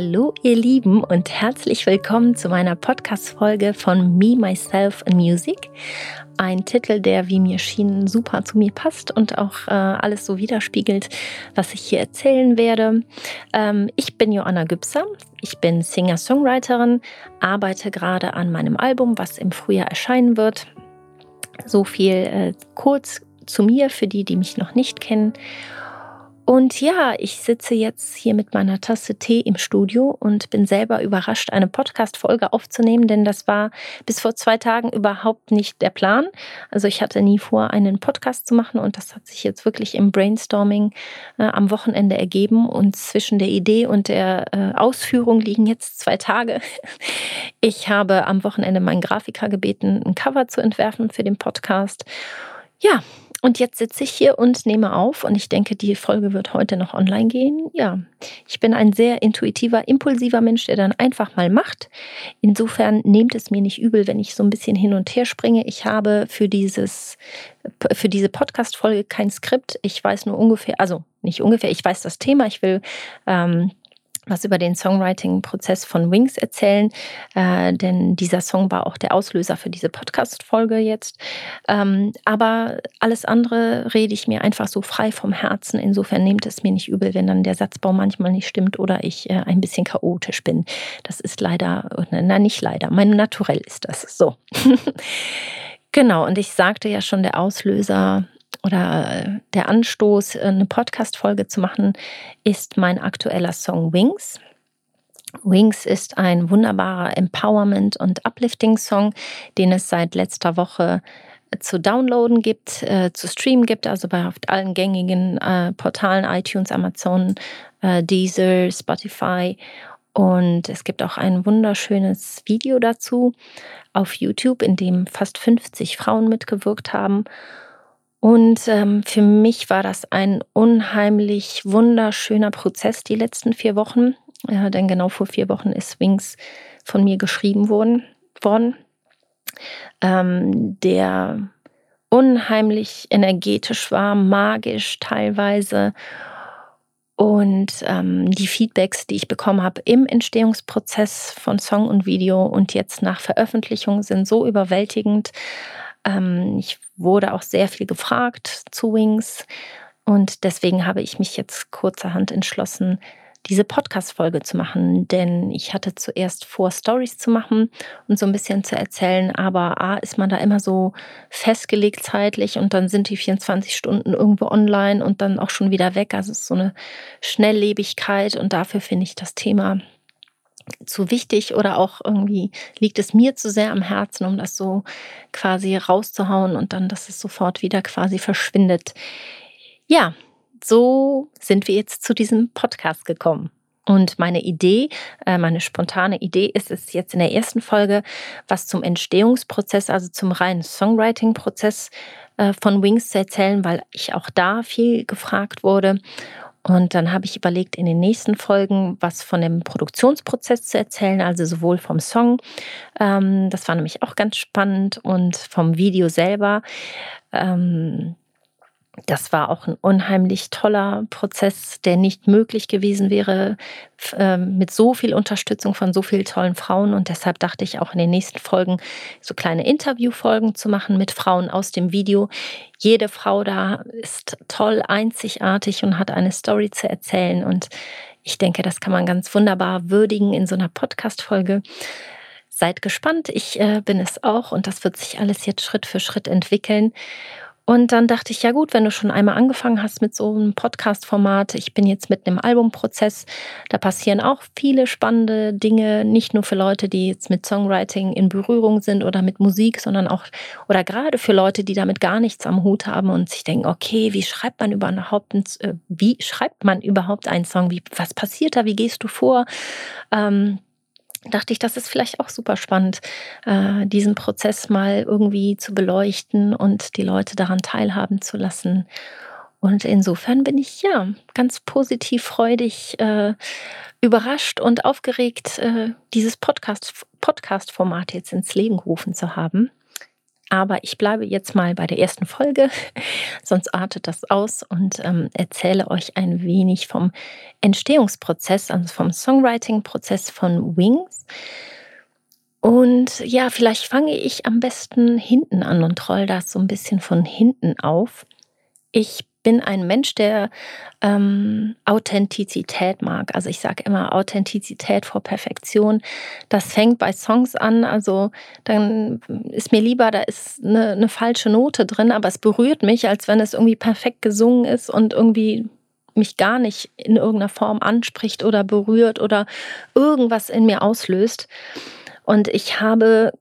Hallo ihr Lieben und herzlich willkommen zu meiner Podcast-Folge von Me, Myself and Music. Ein Titel, der, wie mir schien, super zu mir passt und auch äh, alles so widerspiegelt, was ich hier erzählen werde. Ähm, ich bin Joanna Gübser, ich bin Singer-Songwriterin, arbeite gerade an meinem Album, was im Frühjahr erscheinen wird. So viel äh, kurz zu mir für die, die mich noch nicht kennen. Und ja, ich sitze jetzt hier mit meiner Tasse Tee im Studio und bin selber überrascht, eine Podcast-Folge aufzunehmen, denn das war bis vor zwei Tagen überhaupt nicht der Plan. Also ich hatte nie vor, einen Podcast zu machen und das hat sich jetzt wirklich im Brainstorming äh, am Wochenende ergeben und zwischen der Idee und der äh, Ausführung liegen jetzt zwei Tage. Ich habe am Wochenende meinen Grafiker gebeten, ein Cover zu entwerfen für den Podcast. Ja, und jetzt sitze ich hier und nehme auf und ich denke, die Folge wird heute noch online gehen. Ja, ich bin ein sehr intuitiver, impulsiver Mensch, der dann einfach mal macht. Insofern nehmt es mir nicht übel, wenn ich so ein bisschen hin und her springe. Ich habe für dieses, für diese Podcast-Folge kein Skript. Ich weiß nur ungefähr, also nicht ungefähr, ich weiß das Thema. Ich will ähm, was über den Songwriting-Prozess von Wings erzählen, äh, denn dieser Song war auch der Auslöser für diese Podcast-Folge jetzt. Ähm, aber alles andere rede ich mir einfach so frei vom Herzen. Insofern nehmt es mir nicht übel, wenn dann der Satzbau manchmal nicht stimmt oder ich äh, ein bisschen chaotisch bin. Das ist leider, nein, nicht leider, mein Naturell ist das so. genau, und ich sagte ja schon, der Auslöser oder äh, der Anstoß, äh, eine Podcast-Folge zu machen, ist mein aktueller Song Wings. Wings ist ein wunderbarer Empowerment- und Uplifting-Song, den es seit letzter Woche äh, zu downloaden gibt, äh, zu streamen gibt, also bei allen gängigen äh, Portalen, iTunes, Amazon, äh, Deezer, Spotify. Und es gibt auch ein wunderschönes Video dazu auf YouTube, in dem fast 50 Frauen mitgewirkt haben. Und ähm, für mich war das ein unheimlich wunderschöner Prozess die letzten vier Wochen, äh, denn genau vor vier Wochen ist Wings von mir geschrieben worden, worden ähm, der unheimlich energetisch war, magisch teilweise. Und ähm, die Feedbacks, die ich bekommen habe im Entstehungsprozess von Song und Video und jetzt nach Veröffentlichung, sind so überwältigend. Ähm, ich wurde auch sehr viel gefragt zu Wings und deswegen habe ich mich jetzt kurzerhand entschlossen, diese Podcast-Folge zu machen, denn ich hatte zuerst vor, Stories zu machen und so ein bisschen zu erzählen, aber A, ist man da immer so festgelegt zeitlich und dann sind die 24 Stunden irgendwo online und dann auch schon wieder weg. Also es ist so eine Schnelllebigkeit und dafür finde ich das Thema zu wichtig oder auch irgendwie liegt es mir zu sehr am Herzen, um das so quasi rauszuhauen und dann, dass es sofort wieder quasi verschwindet. Ja, so sind wir jetzt zu diesem Podcast gekommen. Und meine Idee, äh, meine spontane Idee ist es jetzt in der ersten Folge, was zum Entstehungsprozess, also zum reinen Songwriting-Prozess äh, von Wings zu erzählen, weil ich auch da viel gefragt wurde. Und dann habe ich überlegt, in den nächsten Folgen was von dem Produktionsprozess zu erzählen, also sowohl vom Song, ähm, das war nämlich auch ganz spannend, und vom Video selber. Ähm, das war auch ein unheimlich toller Prozess, der nicht möglich gewesen wäre äh, mit so viel Unterstützung von so vielen tollen Frauen. Und deshalb dachte ich auch in den nächsten Folgen so kleine Interviewfolgen zu machen mit Frauen aus dem Video. Jede Frau da ist toll, einzigartig und hat eine Story zu erzählen. Und ich denke, das kann man ganz wunderbar würdigen in so einer Podcast-Folge. Seid gespannt, ich äh, bin es auch und das wird sich alles jetzt Schritt für Schritt entwickeln. Und dann dachte ich, ja gut, wenn du schon einmal angefangen hast mit so einem Podcast-Format, ich bin jetzt mit einem Albumprozess, da passieren auch viele spannende Dinge, nicht nur für Leute, die jetzt mit Songwriting in Berührung sind oder mit Musik, sondern auch oder gerade für Leute, die damit gar nichts am Hut haben und sich denken, okay, wie schreibt man überhaupt, äh, wie schreibt man überhaupt einen Song? Wie, was passiert da? Wie gehst du vor? Ähm, dachte ich, das ist vielleicht auch super spannend, äh, diesen Prozess mal irgendwie zu beleuchten und die Leute daran teilhaben zu lassen. Und insofern bin ich ja ganz positiv, freudig, äh, überrascht und aufgeregt, äh, dieses Podcast-Format jetzt ins Leben gerufen zu haben. Aber ich bleibe jetzt mal bei der ersten Folge, sonst artet das aus und ähm, erzähle euch ein wenig vom Entstehungsprozess, also vom Songwriting-Prozess von Wings. Und ja, vielleicht fange ich am besten hinten an und roll das so ein bisschen von hinten auf. Ich bin ein Mensch, der ähm, Authentizität mag. Also ich sage immer Authentizität vor Perfektion. Das fängt bei Songs an. Also dann ist mir lieber, da ist eine, eine falsche Note drin, aber es berührt mich, als wenn es irgendwie perfekt gesungen ist und irgendwie mich gar nicht in irgendeiner Form anspricht oder berührt oder irgendwas in mir auslöst. Und ich habe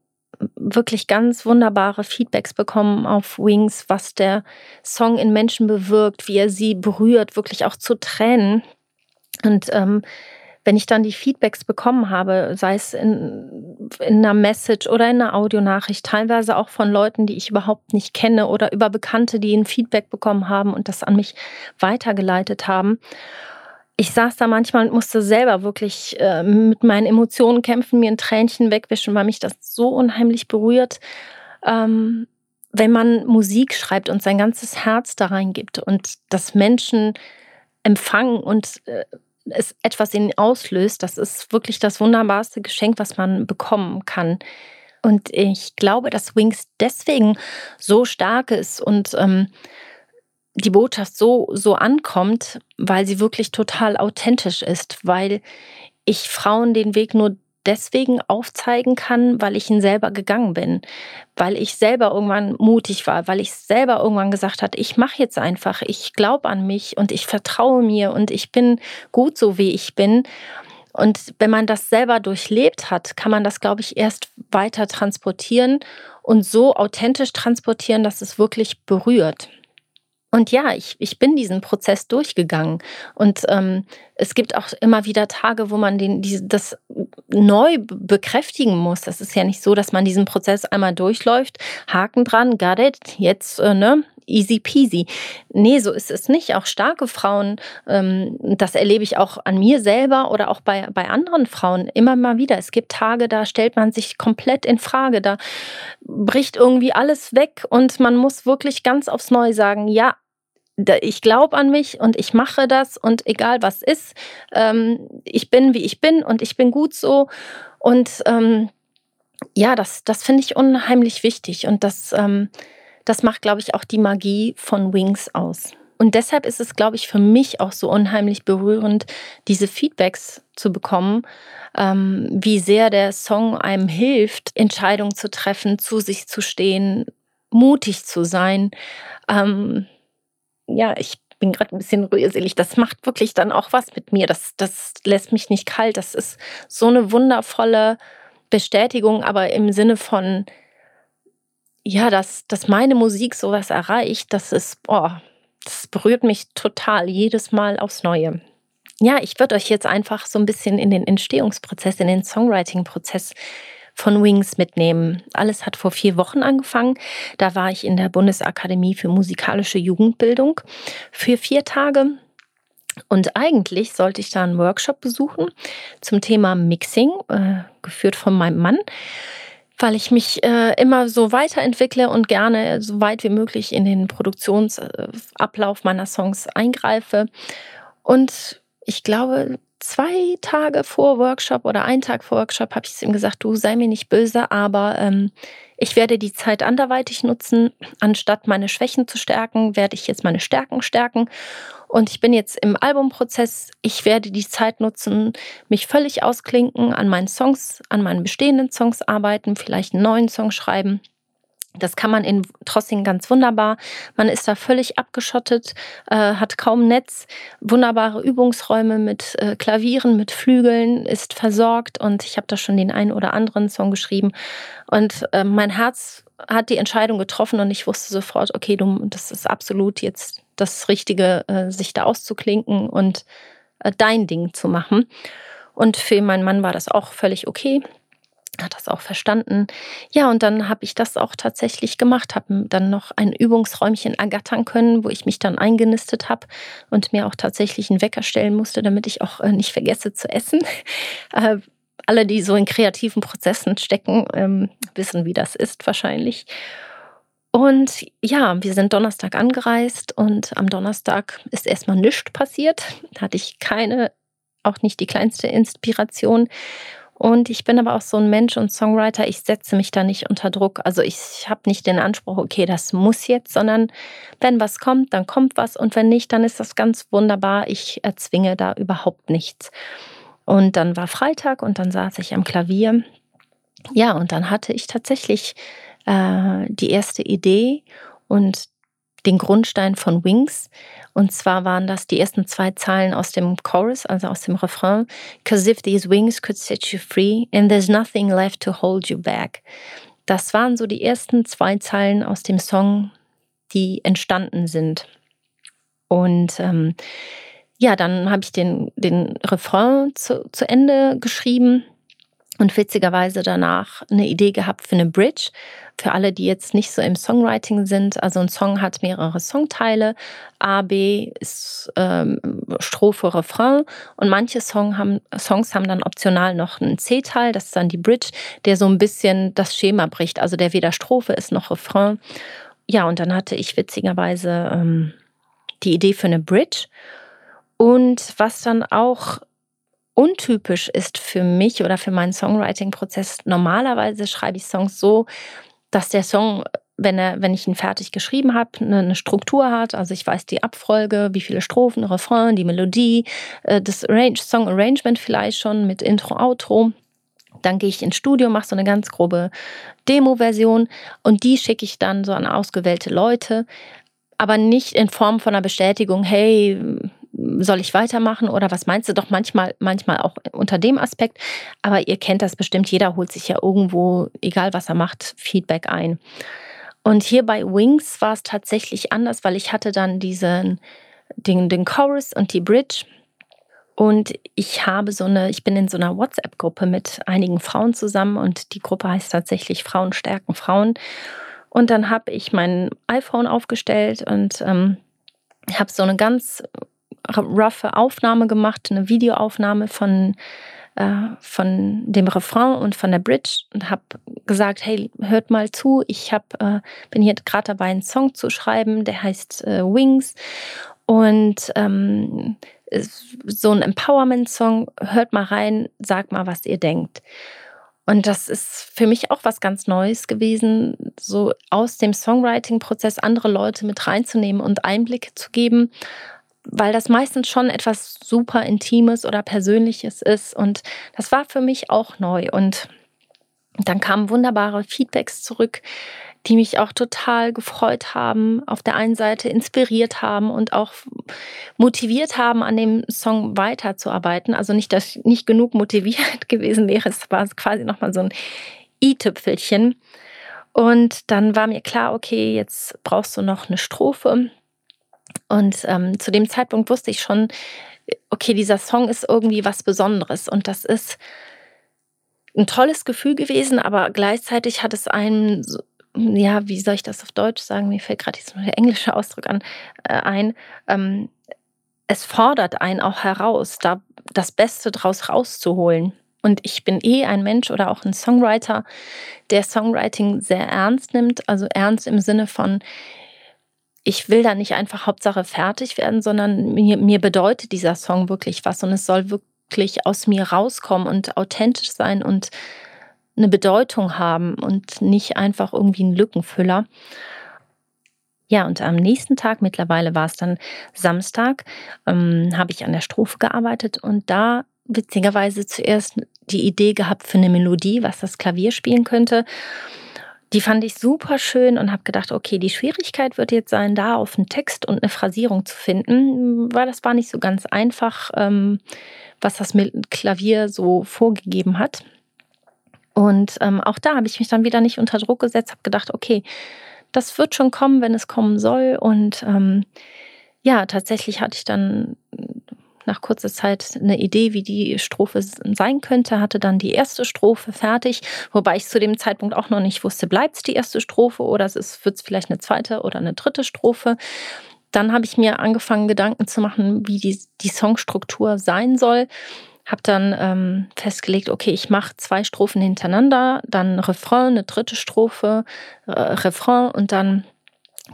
wirklich ganz wunderbare Feedbacks bekommen auf Wings, was der Song in Menschen bewirkt, wie er sie berührt, wirklich auch zu Tränen. Und ähm, wenn ich dann die Feedbacks bekommen habe, sei es in, in einer Message oder in einer Audionachricht, teilweise auch von Leuten, die ich überhaupt nicht kenne oder über Bekannte, die ein Feedback bekommen haben und das an mich weitergeleitet haben ich saß da manchmal und musste selber wirklich äh, mit meinen Emotionen kämpfen, mir ein Tränchen wegwischen, weil mich das so unheimlich berührt. Ähm, wenn man Musik schreibt und sein ganzes Herz da reingibt und das Menschen empfangen und äh, es etwas in ihnen auslöst, das ist wirklich das wunderbarste Geschenk, was man bekommen kann. Und ich glaube, dass Wings deswegen so stark ist und ähm, die Botschaft so, so ankommt, weil sie wirklich total authentisch ist, weil ich Frauen den Weg nur deswegen aufzeigen kann, weil ich ihn selber gegangen bin, weil ich selber irgendwann mutig war, weil ich selber irgendwann gesagt hat, ich mache jetzt einfach, ich glaube an mich und ich vertraue mir und ich bin gut so wie ich bin. Und wenn man das selber durchlebt hat, kann man das, glaube ich, erst weiter transportieren und so authentisch transportieren, dass es wirklich berührt. Und ja, ich, ich bin diesen Prozess durchgegangen. Und ähm, es gibt auch immer wieder Tage, wo man den, die, das neu bekräftigen muss. Das ist ja nicht so, dass man diesen Prozess einmal durchläuft, Haken dran, got it, jetzt, äh, ne? Easy peasy. Nee, so ist es nicht. Auch starke Frauen, ähm, das erlebe ich auch an mir selber oder auch bei, bei anderen Frauen immer mal wieder. Es gibt Tage, da stellt man sich komplett in Frage. Da bricht irgendwie alles weg und man muss wirklich ganz aufs Neue sagen, ja, ich glaube an mich und ich mache das und egal was ist, ähm, ich bin wie ich bin und ich bin gut so. Und ähm, ja, das, das finde ich unheimlich wichtig und das, ähm, das macht, glaube ich, auch die Magie von Wings aus. Und deshalb ist es, glaube ich, für mich auch so unheimlich berührend, diese Feedbacks zu bekommen, ähm, wie sehr der Song einem hilft, Entscheidungen zu treffen, zu sich zu stehen, mutig zu sein. Ähm, ja, ich bin gerade ein bisschen rührselig. Das macht wirklich dann auch was mit mir. Das, das lässt mich nicht kalt. Das ist so eine wundervolle Bestätigung, aber im Sinne von, ja, dass, dass meine Musik sowas erreicht, das ist, oh, das berührt mich total jedes Mal aufs Neue. Ja, ich würde euch jetzt einfach so ein bisschen in den Entstehungsprozess, in den Songwriting-Prozess von Wings mitnehmen. Alles hat vor vier Wochen angefangen. Da war ich in der Bundesakademie für musikalische Jugendbildung für vier Tage. Und eigentlich sollte ich da einen Workshop besuchen zum Thema Mixing, äh, geführt von meinem Mann, weil ich mich äh, immer so weiterentwickle und gerne so weit wie möglich in den Produktionsablauf meiner Songs eingreife. Und ich glaube, zwei Tage vor Workshop oder einen Tag vor Workshop habe ich es ihm gesagt, du sei mir nicht böse, aber ähm, ich werde die Zeit anderweitig nutzen. Anstatt meine Schwächen zu stärken, werde ich jetzt meine Stärken stärken. Und ich bin jetzt im Albumprozess. Ich werde die Zeit nutzen, mich völlig ausklinken, an meinen Songs, an meinen bestehenden Songs arbeiten, vielleicht einen neuen Song schreiben das kann man in Trossing ganz wunderbar. Man ist da völlig abgeschottet, äh, hat kaum Netz, wunderbare Übungsräume mit äh, Klavieren, mit Flügeln, ist versorgt und ich habe da schon den einen oder anderen Song geschrieben. Und äh, mein Herz hat die Entscheidung getroffen und ich wusste sofort, okay, du, das ist absolut jetzt das Richtige, äh, sich da auszuklinken und äh, dein Ding zu machen. Und für meinen Mann war das auch völlig okay hat das auch verstanden. Ja, und dann habe ich das auch tatsächlich gemacht, habe dann noch ein Übungsräumchen ergattern können, wo ich mich dann eingenistet habe und mir auch tatsächlich einen Wecker stellen musste, damit ich auch äh, nicht vergesse zu essen. Äh, alle, die so in kreativen Prozessen stecken, ähm, wissen, wie das ist wahrscheinlich. Und ja, wir sind Donnerstag angereist und am Donnerstag ist erstmal nichts passiert. Da hatte ich keine, auch nicht die kleinste Inspiration. Und ich bin aber auch so ein Mensch und Songwriter, ich setze mich da nicht unter Druck. Also ich habe nicht den Anspruch, okay, das muss jetzt, sondern wenn was kommt, dann kommt was und wenn nicht, dann ist das ganz wunderbar. Ich erzwinge da überhaupt nichts. Und dann war Freitag und dann saß ich am Klavier. Ja, und dann hatte ich tatsächlich äh, die erste Idee und den Grundstein von Wings. Und zwar waren das die ersten zwei Zeilen aus dem Chorus, also aus dem Refrain. Cause if these wings could set you free and there's nothing left to hold you back. Das waren so die ersten zwei Zeilen aus dem Song, die entstanden sind. Und ähm, ja, dann habe ich den, den Refrain zu, zu Ende geschrieben und witzigerweise danach eine Idee gehabt für eine Bridge. Für alle, die jetzt nicht so im Songwriting sind. Also ein Song hat mehrere Songteile. A, B ist ähm, Strophe, Refrain. Und manche Song haben, Songs haben dann optional noch einen C-Teil. Das ist dann die Bridge, der so ein bisschen das Schema bricht. Also der weder Strophe ist noch Refrain. Ja, und dann hatte ich witzigerweise ähm, die Idee für eine Bridge. Und was dann auch untypisch ist für mich oder für meinen Songwriting-Prozess. Normalerweise schreibe ich Songs so, dass der Song, wenn, er, wenn ich ihn fertig geschrieben habe, eine, eine Struktur hat. Also ich weiß die Abfolge, wie viele Strophen, Refrain, die Melodie, äh, das Arrange, Song Arrangement vielleicht schon mit Intro, Outro. Dann gehe ich ins Studio, mache so eine ganz grobe Demo-Version und die schicke ich dann so an ausgewählte Leute, aber nicht in Form von einer Bestätigung, hey, soll ich weitermachen oder was meinst du? Doch manchmal, manchmal auch unter dem Aspekt. Aber ihr kennt das bestimmt, jeder holt sich ja irgendwo, egal was er macht, Feedback ein. Und hier bei Wings war es tatsächlich anders, weil ich hatte dann diesen, den, den Chorus und die Bridge. Und ich habe so eine, ich bin in so einer WhatsApp-Gruppe mit einigen Frauen zusammen und die Gruppe heißt tatsächlich Frauen stärken Frauen. Und dann habe ich mein iPhone aufgestellt und ähm, habe so eine ganz roughe Aufnahme gemacht, eine Videoaufnahme von, äh, von dem Refrain und von der Bridge und habe gesagt, hey, hört mal zu, ich hab, äh, bin hier gerade dabei, einen Song zu schreiben, der heißt äh, Wings und ähm, so ein Empowerment-Song, hört mal rein, sagt mal, was ihr denkt. Und das ist für mich auch was ganz Neues gewesen, so aus dem Songwriting-Prozess andere Leute mit reinzunehmen und Einblicke zu geben weil das meistens schon etwas super Intimes oder Persönliches ist. Und das war für mich auch neu. Und dann kamen wunderbare Feedbacks zurück, die mich auch total gefreut haben, auf der einen Seite inspiriert haben und auch motiviert haben, an dem Song weiterzuarbeiten. Also nicht, dass ich nicht genug motiviert gewesen wäre, es war quasi nochmal so ein i-Tüpfelchen. Und dann war mir klar, okay, jetzt brauchst du noch eine Strophe. Und ähm, zu dem Zeitpunkt wusste ich schon, okay, dieser Song ist irgendwie was Besonderes. Und das ist ein tolles Gefühl gewesen, aber gleichzeitig hat es einen, ja, wie soll ich das auf Deutsch sagen? Mir fällt gerade jetzt nur der englische Ausdruck an, äh, ein. Ähm, es fordert einen auch heraus, da das Beste draus rauszuholen. Und ich bin eh ein Mensch oder auch ein Songwriter, der Songwriting sehr ernst nimmt. Also ernst im Sinne von, ich will da nicht einfach Hauptsache fertig werden, sondern mir, mir bedeutet dieser Song wirklich was und es soll wirklich aus mir rauskommen und authentisch sein und eine Bedeutung haben und nicht einfach irgendwie ein Lückenfüller. Ja, und am nächsten Tag, mittlerweile war es dann Samstag, ähm, habe ich an der Strophe gearbeitet und da witzigerweise zuerst die Idee gehabt für eine Melodie, was das Klavier spielen könnte. Die fand ich super schön und habe gedacht, okay, die Schwierigkeit wird jetzt sein, da auf einen Text und eine Phrasierung zu finden, weil das war nicht so ganz einfach, ähm, was das Klavier so vorgegeben hat. Und ähm, auch da habe ich mich dann wieder nicht unter Druck gesetzt, habe gedacht, okay, das wird schon kommen, wenn es kommen soll. Und ähm, ja, tatsächlich hatte ich dann nach kurzer Zeit eine Idee, wie die Strophe sein könnte, hatte dann die erste Strophe fertig, wobei ich zu dem Zeitpunkt auch noch nicht wusste, bleibt es die erste Strophe oder wird es vielleicht eine zweite oder eine dritte Strophe. Dann habe ich mir angefangen, Gedanken zu machen, wie die, die Songstruktur sein soll. habe dann ähm, festgelegt, okay, ich mache zwei Strophen hintereinander, dann Refrain, eine dritte Strophe, äh, Refrain und dann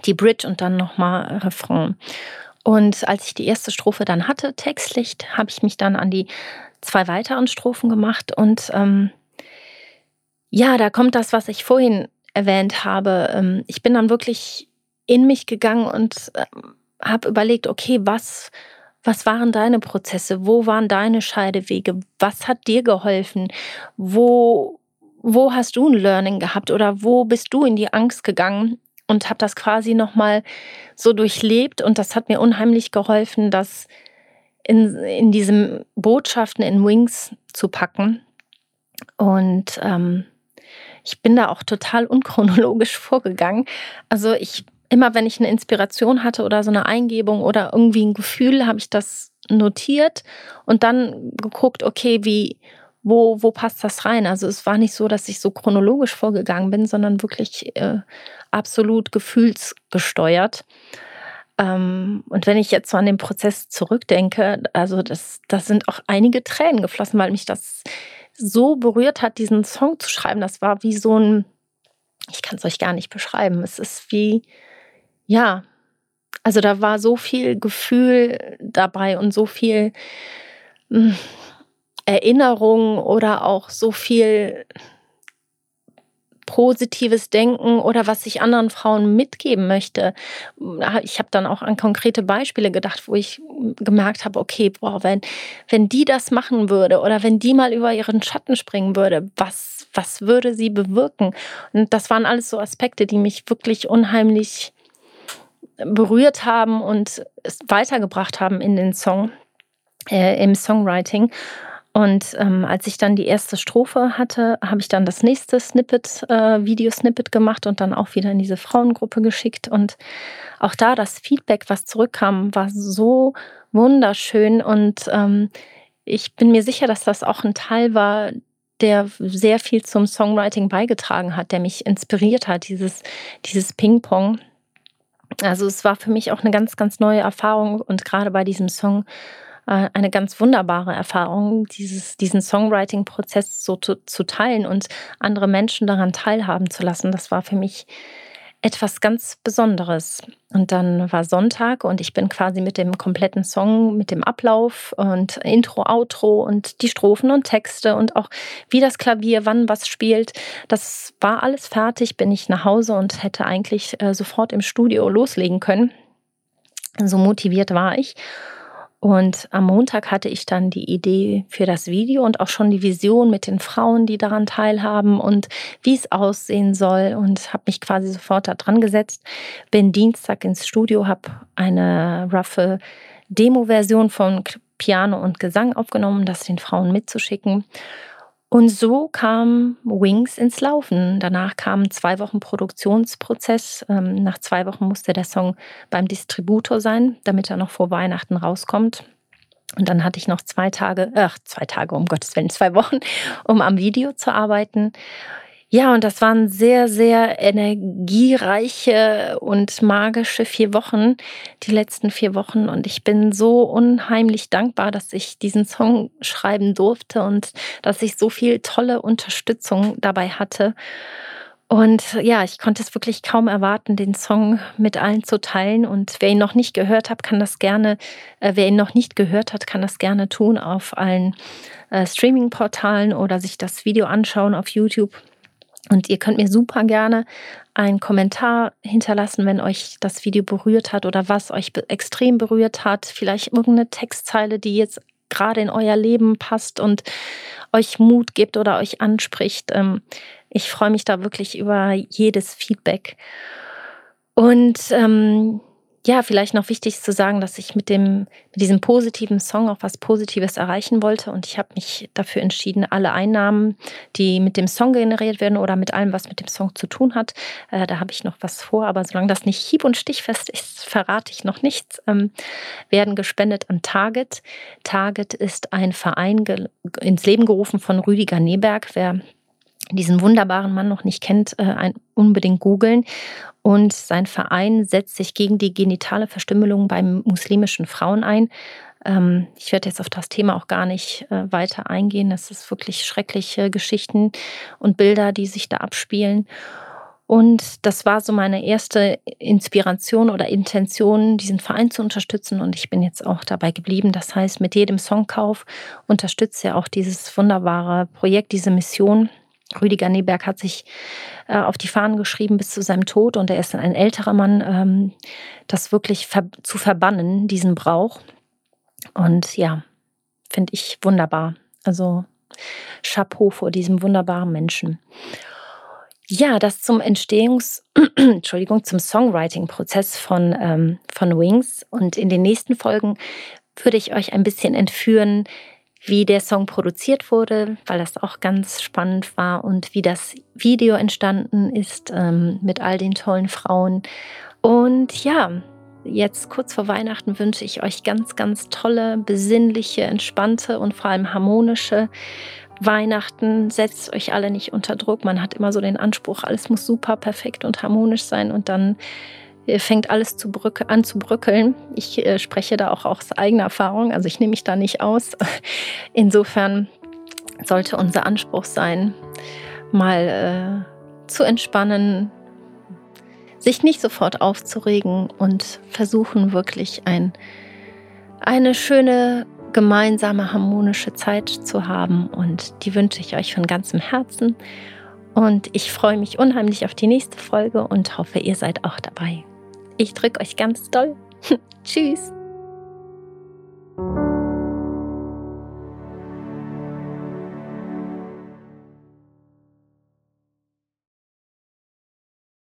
die Bridge und dann nochmal Refrain. Und als ich die erste Strophe dann hatte, Textlicht, habe ich mich dann an die zwei weiteren Strophen gemacht. Und ähm, ja, da kommt das, was ich vorhin erwähnt habe. Ähm, ich bin dann wirklich in mich gegangen und ähm, habe überlegt, okay, was, was waren deine Prozesse? Wo waren deine Scheidewege? Was hat dir geholfen? Wo, wo hast du ein Learning gehabt oder wo bist du in die Angst gegangen? Und habe das quasi nochmal so durchlebt und das hat mir unheimlich geholfen, das in, in diesem Botschaften in Wings zu packen. Und ähm, ich bin da auch total unchronologisch vorgegangen. Also ich immer, wenn ich eine Inspiration hatte oder so eine Eingebung oder irgendwie ein Gefühl, habe ich das notiert und dann geguckt, okay, wie wo, wo passt das rein? Also es war nicht so, dass ich so chronologisch vorgegangen bin, sondern wirklich äh, absolut gefühlsgesteuert. Ähm, und wenn ich jetzt so an den Prozess zurückdenke, also das, das sind auch einige Tränen geflossen, weil mich das so berührt hat, diesen Song zu schreiben. Das war wie so ein, ich kann es euch gar nicht beschreiben. Es ist wie, ja, also da war so viel Gefühl dabei und so viel, hm, Erinnerung oder auch so viel positives Denken oder was ich anderen Frauen mitgeben möchte. Ich habe dann auch an konkrete Beispiele gedacht, wo ich gemerkt habe, okay, boah, wenn, wenn die das machen würde oder wenn die mal über ihren Schatten springen würde, was, was würde sie bewirken? Und das waren alles so Aspekte, die mich wirklich unheimlich berührt haben und weitergebracht haben in den Song, äh, im Songwriting. Und ähm, als ich dann die erste Strophe hatte, habe ich dann das nächste Snippet, äh, Videosnippet gemacht und dann auch wieder in diese Frauengruppe geschickt. Und auch da das Feedback, was zurückkam, war so wunderschön. Und ähm, ich bin mir sicher, dass das auch ein Teil war, der sehr viel zum Songwriting beigetragen hat, der mich inspiriert hat, dieses, dieses Ping-Pong. Also es war für mich auch eine ganz, ganz neue Erfahrung und gerade bei diesem Song eine ganz wunderbare Erfahrung, dieses, diesen Songwriting-Prozess so zu, zu teilen und andere Menschen daran teilhaben zu lassen. Das war für mich etwas ganz Besonderes. Und dann war Sonntag und ich bin quasi mit dem kompletten Song, mit dem Ablauf und Intro, Outro und die Strophen und Texte und auch wie das Klavier wann was spielt. Das war alles fertig, bin ich nach Hause und hätte eigentlich äh, sofort im Studio loslegen können. So motiviert war ich. Und am Montag hatte ich dann die Idee für das Video und auch schon die Vision mit den Frauen, die daran teilhaben und wie es aussehen soll und habe mich quasi sofort da dran gesetzt. Bin Dienstag ins Studio, habe eine roughe Demo-Version von Piano und Gesang aufgenommen, das den Frauen mitzuschicken. Und so kam Wings ins Laufen. Danach kamen zwei Wochen Produktionsprozess. Ähm, nach zwei Wochen musste der Song beim Distributor sein, damit er noch vor Weihnachten rauskommt. Und dann hatte ich noch zwei Tage, ach, zwei Tage, um Gottes Willen, zwei Wochen, um am Video zu arbeiten. Ja, und das waren sehr, sehr energiereiche und magische vier Wochen, die letzten vier Wochen. Und ich bin so unheimlich dankbar, dass ich diesen Song schreiben durfte und dass ich so viel tolle Unterstützung dabei hatte. Und ja, ich konnte es wirklich kaum erwarten, den Song mit allen zu teilen. Und wer ihn noch nicht gehört hat, kann das gerne, äh, wer ihn noch nicht gehört hat, kann das gerne tun auf allen äh, Streaming-Portalen oder sich das Video anschauen auf YouTube. Und ihr könnt mir super gerne einen Kommentar hinterlassen, wenn euch das Video berührt hat oder was euch extrem berührt hat. Vielleicht irgendeine Textzeile, die jetzt gerade in euer Leben passt und euch Mut gibt oder euch anspricht. Ähm, ich freue mich da wirklich über jedes Feedback. Und ähm, ja, vielleicht noch wichtig zu sagen, dass ich mit dem mit diesem positiven Song auch was Positives erreichen wollte und ich habe mich dafür entschieden, alle Einnahmen, die mit dem Song generiert werden oder mit allem, was mit dem Song zu tun hat, äh, da habe ich noch was vor, aber solange das nicht hieb- und stichfest ist, verrate ich noch nichts, ähm, werden gespendet an Target. Target ist ein Verein ins Leben gerufen von Rüdiger Neberg. Wer diesen wunderbaren Mann noch nicht kennt, äh, unbedingt googeln. Und sein Verein setzt sich gegen die genitale Verstümmelung bei muslimischen Frauen ein. Ähm, ich werde jetzt auf das Thema auch gar nicht äh, weiter eingehen. Es ist wirklich schreckliche Geschichten und Bilder, die sich da abspielen. Und das war so meine erste Inspiration oder Intention, diesen Verein zu unterstützen. Und ich bin jetzt auch dabei geblieben. Das heißt, mit jedem Songkauf unterstütze ja auch dieses wunderbare Projekt, diese Mission. Rüdiger Neberg hat sich äh, auf die Fahnen geschrieben bis zu seinem Tod und er ist ein älterer Mann, ähm, das wirklich ver zu verbannen, diesen Brauch. Und ja, finde ich wunderbar. Also Chapeau vor diesem wunderbaren Menschen. Ja, das zum Entstehungs-, Entschuldigung, zum Songwriting-Prozess von, ähm, von Wings. Und in den nächsten Folgen würde ich euch ein bisschen entführen, wie der Song produziert wurde, weil das auch ganz spannend war und wie das Video entstanden ist ähm, mit all den tollen Frauen. Und ja, jetzt kurz vor Weihnachten wünsche ich euch ganz, ganz tolle, besinnliche, entspannte und vor allem harmonische Weihnachten. Setzt euch alle nicht unter Druck. Man hat immer so den Anspruch, alles muss super perfekt und harmonisch sein und dann fängt alles zu an zu bröckeln. Ich äh, spreche da auch aus eigener Erfahrung, also ich nehme mich da nicht aus. Insofern sollte unser Anspruch sein, mal äh, zu entspannen, sich nicht sofort aufzuregen und versuchen wirklich ein, eine schöne gemeinsame harmonische Zeit zu haben und die wünsche ich euch von ganzem Herzen. Und ich freue mich unheimlich auf die nächste Folge und hoffe, ihr seid auch dabei. Ich drücke euch ganz doll. Tschüss.